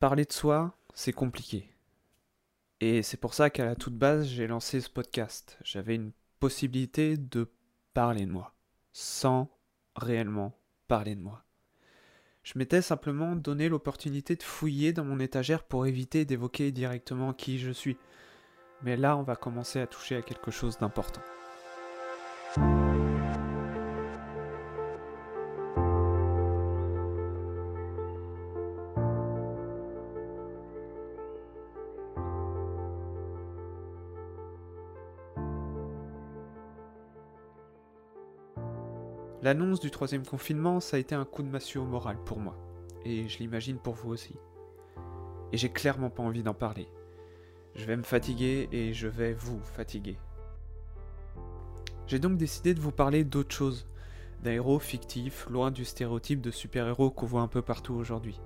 Parler de soi, c'est compliqué. Et c'est pour ça qu'à la toute base, j'ai lancé ce podcast. J'avais une possibilité de parler de moi, sans réellement parler de moi. Je m'étais simplement donné l'opportunité de fouiller dans mon étagère pour éviter d'évoquer directement qui je suis. Mais là, on va commencer à toucher à quelque chose d'important. L'annonce du troisième confinement, ça a été un coup de massue au moral pour moi, et je l'imagine pour vous aussi. Et j'ai clairement pas envie d'en parler. Je vais me fatiguer et je vais vous fatiguer. J'ai donc décidé de vous parler d'autre chose, d'un héros fictif, loin du stéréotype de super-héros qu'on voit un peu partout aujourd'hui.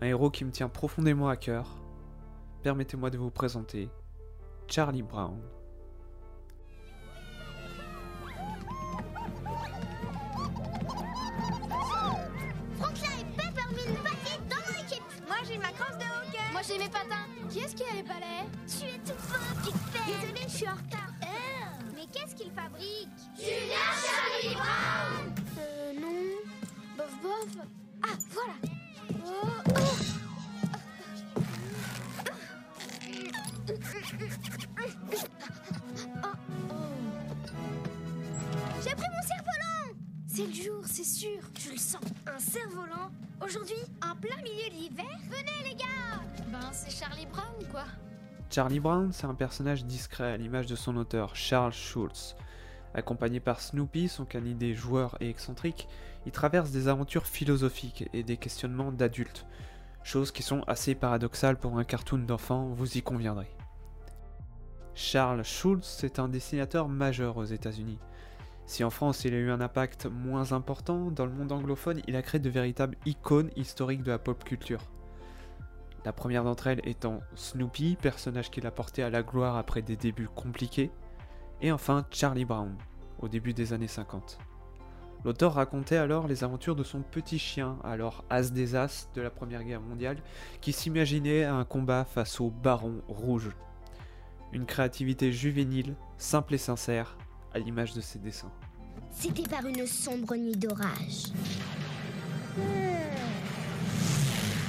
Un héros qui me tient profondément à cœur. Permettez-moi de vous présenter Charlie Brown. J'ai mes patins. Qui est-ce qui a les balais Tu es tout fort, Pixel. Désolée, je suis en retard. Euh, mais qu'est-ce qu'il fabrique Julien Charlie Brown Euh, non. Bof, bof. Ah, voilà. Oh, oh. J'ai pris mon cerf-volant C'est le jour, c'est sûr. Je le sens. Un cerf-volant Aujourd'hui, en plein milieu de l'hiver c'est Charlie Brown, quoi. Charlie Brown, c'est un personnage discret à l'image de son auteur, Charles Schulz. Accompagné par Snoopy, son canidé joueur et excentrique, il traverse des aventures philosophiques et des questionnements d'adultes, choses qui sont assez paradoxales pour un cartoon d'enfant, vous y conviendrez. Charles Schulz est un dessinateur majeur aux États-Unis. Si en France il a eu un impact moins important, dans le monde anglophone il a créé de véritables icônes historiques de la pop culture. La première d'entre elles étant Snoopy, personnage qu'il a porté à la gloire après des débuts compliqués, et enfin Charlie Brown, au début des années 50. L'auteur racontait alors les aventures de son petit chien, alors as des as de la Première Guerre mondiale, qui s'imaginait un combat face au Baron Rouge. Une créativité juvénile, simple et sincère, à l'image de ses dessins. C'était par une sombre nuit d'orage.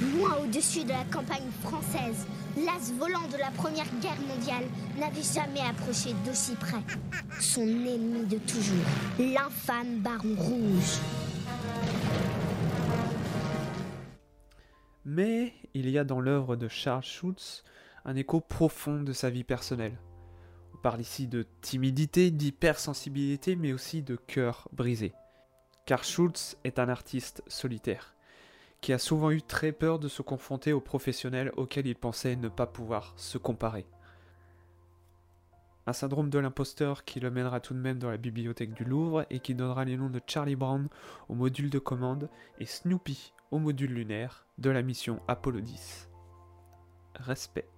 Loin au-dessus de la campagne française, l'as volant de la Première Guerre mondiale n'avait jamais approché d'aussi près. Son ennemi de toujours, l'infâme Baron Rouge. Mais il y a dans l'œuvre de Charles Schulz un écho profond de sa vie personnelle. On parle ici de timidité, d'hypersensibilité, mais aussi de cœur brisé. Car Schulz est un artiste solitaire, qui a souvent eu très peur de se confronter aux professionnels auxquels il pensait ne pas pouvoir se comparer. Un syndrome de l'imposteur qui le mènera tout de même dans la bibliothèque du Louvre et qui donnera les noms de Charlie Brown au module de commande et Snoopy au module lunaire de la mission Apollo 10. Respect.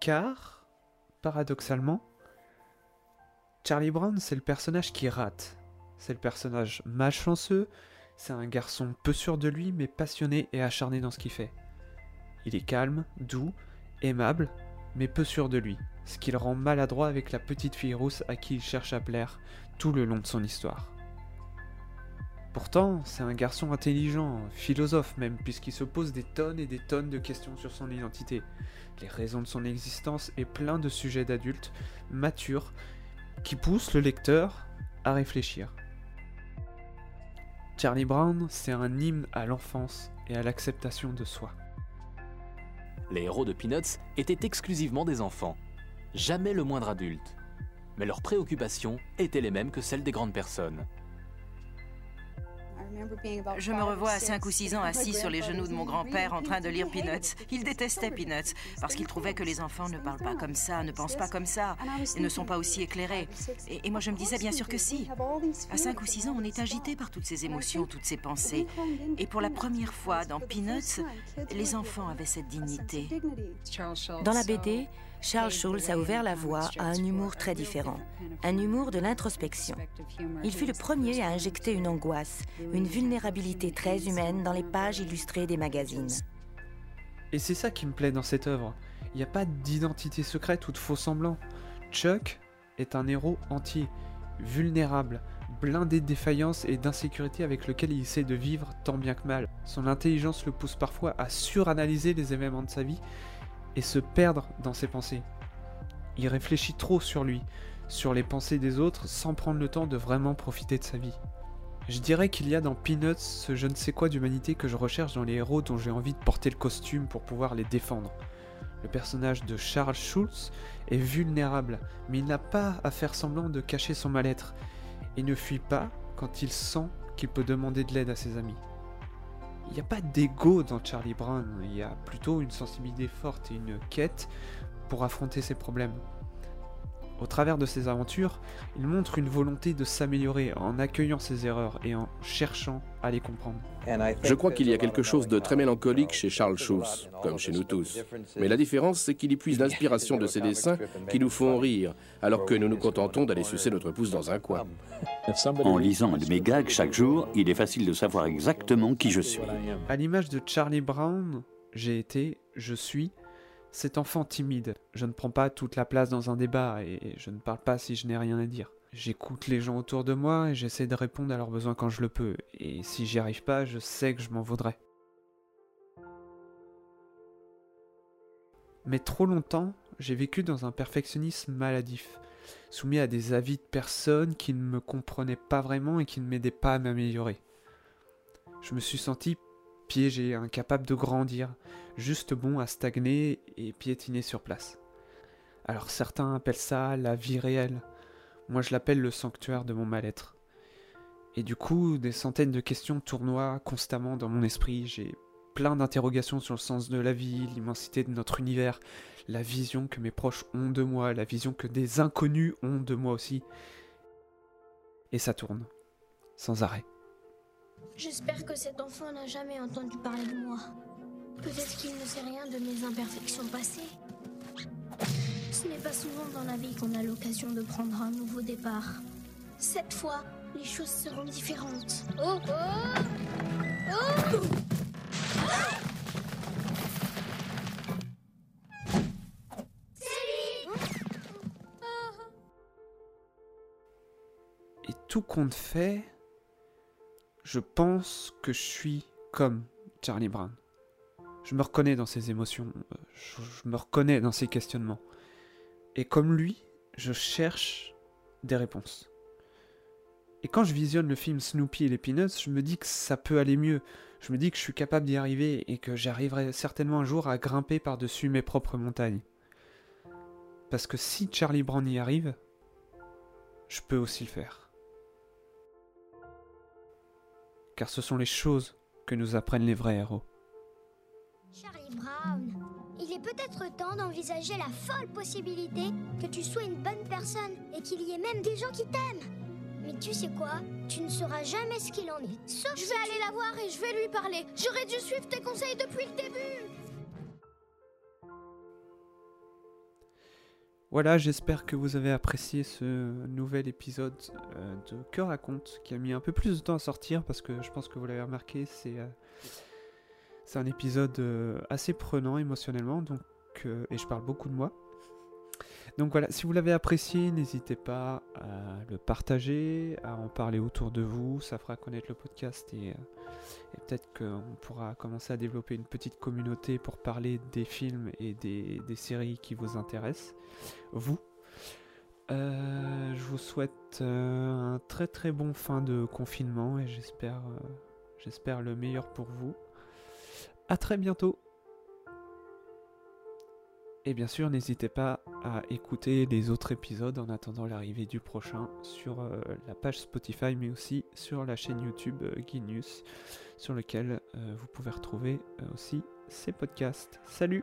Car, paradoxalement, Charlie Brown, c'est le personnage qui rate. C'est le personnage malchanceux, c'est un garçon peu sûr de lui, mais passionné et acharné dans ce qu'il fait. Il est calme, doux, aimable, mais peu sûr de lui, ce qui le rend maladroit avec la petite fille rousse à qui il cherche à plaire tout le long de son histoire. Pourtant, c'est un garçon intelligent, philosophe même, puisqu'il se pose des tonnes et des tonnes de questions sur son identité, les raisons de son existence et plein de sujets d'adultes, matures, qui poussent le lecteur à réfléchir. Charlie Brown, c'est un hymne à l'enfance et à l'acceptation de soi. Les héros de Peanuts étaient exclusivement des enfants, jamais le moindre adulte. Mais leurs préoccupations étaient les mêmes que celles des grandes personnes. Je me revois à 5 ou 6 ans assis sur les genoux de mon grand-père en train de lire Peanuts. Il détestait Peanuts parce qu'il trouvait que les enfants ne parlent pas comme ça, ne pensent pas comme ça et ne sont pas aussi éclairés. Et, et moi je me disais bien sûr que si. À 5 ou 6 ans, on est agité par toutes ces émotions, toutes ces pensées. Et pour la première fois dans Peanuts, les enfants avaient cette dignité. Dans la BD, Charles Schulz a ouvert la voie à un humour très différent, un humour de l'introspection. Il fut le premier à injecter une angoisse, une vulnérabilité très humaine dans les pages illustrées des magazines. Et c'est ça qui me plaît dans cette œuvre. Il n'y a pas d'identité secrète ou de faux semblants. Chuck est un héros entier, vulnérable, blindé de défaillance et d'insécurité avec lequel il essaie de vivre tant bien que mal. Son intelligence le pousse parfois à suranalyser les événements de sa vie et se perdre dans ses pensées. Il réfléchit trop sur lui, sur les pensées des autres, sans prendre le temps de vraiment profiter de sa vie. Je dirais qu'il y a dans Peanuts ce je ne sais quoi d'humanité que je recherche dans les héros dont j'ai envie de porter le costume pour pouvoir les défendre. Le personnage de Charles Schulz est vulnérable, mais il n'a pas à faire semblant de cacher son mal-être, et ne fuit pas quand il sent qu'il peut demander de l'aide à ses amis. Il n'y a pas d'ego dans Charlie Brown, il y a plutôt une sensibilité forte et une quête pour affronter ses problèmes. Au travers de ses aventures, il montre une volonté de s'améliorer en accueillant ses erreurs et en cherchant à les comprendre. Je crois qu'il y a quelque chose de très mélancolique chez Charles Schulz, comme chez nous tous. Mais la différence, c'est qu'il y puise l'inspiration de ses dessins qui nous font rire, alors que nous nous contentons d'aller sucer notre pouce dans un coin. En lisant un de mes gags chaque jour, il est facile de savoir exactement qui je suis. À l'image de Charlie Brown, j'ai été, je suis, cet enfant timide. Je ne prends pas toute la place dans un débat et je ne parle pas si je n'ai rien à dire. J'écoute les gens autour de moi et j'essaie de répondre à leurs besoins quand je le peux. Et si j'y arrive pas, je sais que je m'en vaudrai. Mais trop longtemps, j'ai vécu dans un perfectionnisme maladif, soumis à des avis de personnes qui ne me comprenaient pas vraiment et qui ne m'aidaient pas à m'améliorer. Je me suis senti piégé, incapable de grandir, juste bon à stagner et piétiner sur place. Alors certains appellent ça la vie réelle, moi je l'appelle le sanctuaire de mon mal-être. Et du coup, des centaines de questions tournoient constamment dans mon esprit, j'ai plein d'interrogations sur le sens de la vie, l'immensité de notre univers, la vision que mes proches ont de moi, la vision que des inconnus ont de moi aussi. Et ça tourne, sans arrêt. J'espère que cet enfant n'a jamais entendu parler de moi. Peut-être qu'il ne sait rien de mes imperfections passées. Ce n'est pas souvent dans la vie qu'on a l'occasion de prendre un nouveau départ. Cette fois, les choses seront différentes. Oh oh Oh Et tout compte fait, je pense que je suis comme Charlie Brown. Je me reconnais dans ses émotions, je, je me reconnais dans ses questionnements. Et comme lui, je cherche des réponses. Et quand je visionne le film Snoopy et les Peanuts, je me dis que ça peut aller mieux. Je me dis que je suis capable d'y arriver et que j'arriverai certainement un jour à grimper par-dessus mes propres montagnes. Parce que si Charlie Brown y arrive, je peux aussi le faire. Car ce sont les choses que nous apprennent les vrais héros. Charlie Brown, il est peut-être temps d'envisager la folle possibilité que tu sois une bonne personne et qu'il y ait même des gens qui t'aiment. Mais tu sais quoi? Tu ne sauras jamais ce qu'il en est. Sauf Je vais aller la voir et je vais lui parler. J'aurais dû suivre tes conseils depuis le début. Voilà, j'espère que vous avez apprécié ce nouvel épisode euh, de Cœur raconte qui a mis un peu plus de temps à sortir parce que je pense que vous l'avez remarqué, c'est euh, un épisode euh, assez prenant émotionnellement donc euh, et je parle beaucoup de moi. Donc voilà, si vous l'avez apprécié, n'hésitez pas à le partager, à en parler autour de vous, ça fera connaître le podcast et, euh, peut-être qu'on pourra commencer à développer une petite communauté pour parler des films et des, séries qui vous intéressent, vous. Euh, je vous souhaite euh, un très très bon fin de confinement et j'espère j'espère le meilleur pour vous. À très bientôt. Et bien sûr, n'hésitez pas à écouter les autres épisodes en attendant l'arrivée du prochain sur euh, la page Spotify, mais aussi sur la chaîne YouTube euh, sur lequel euh, vous pouvez retrouver euh, aussi ces podcasts. Salut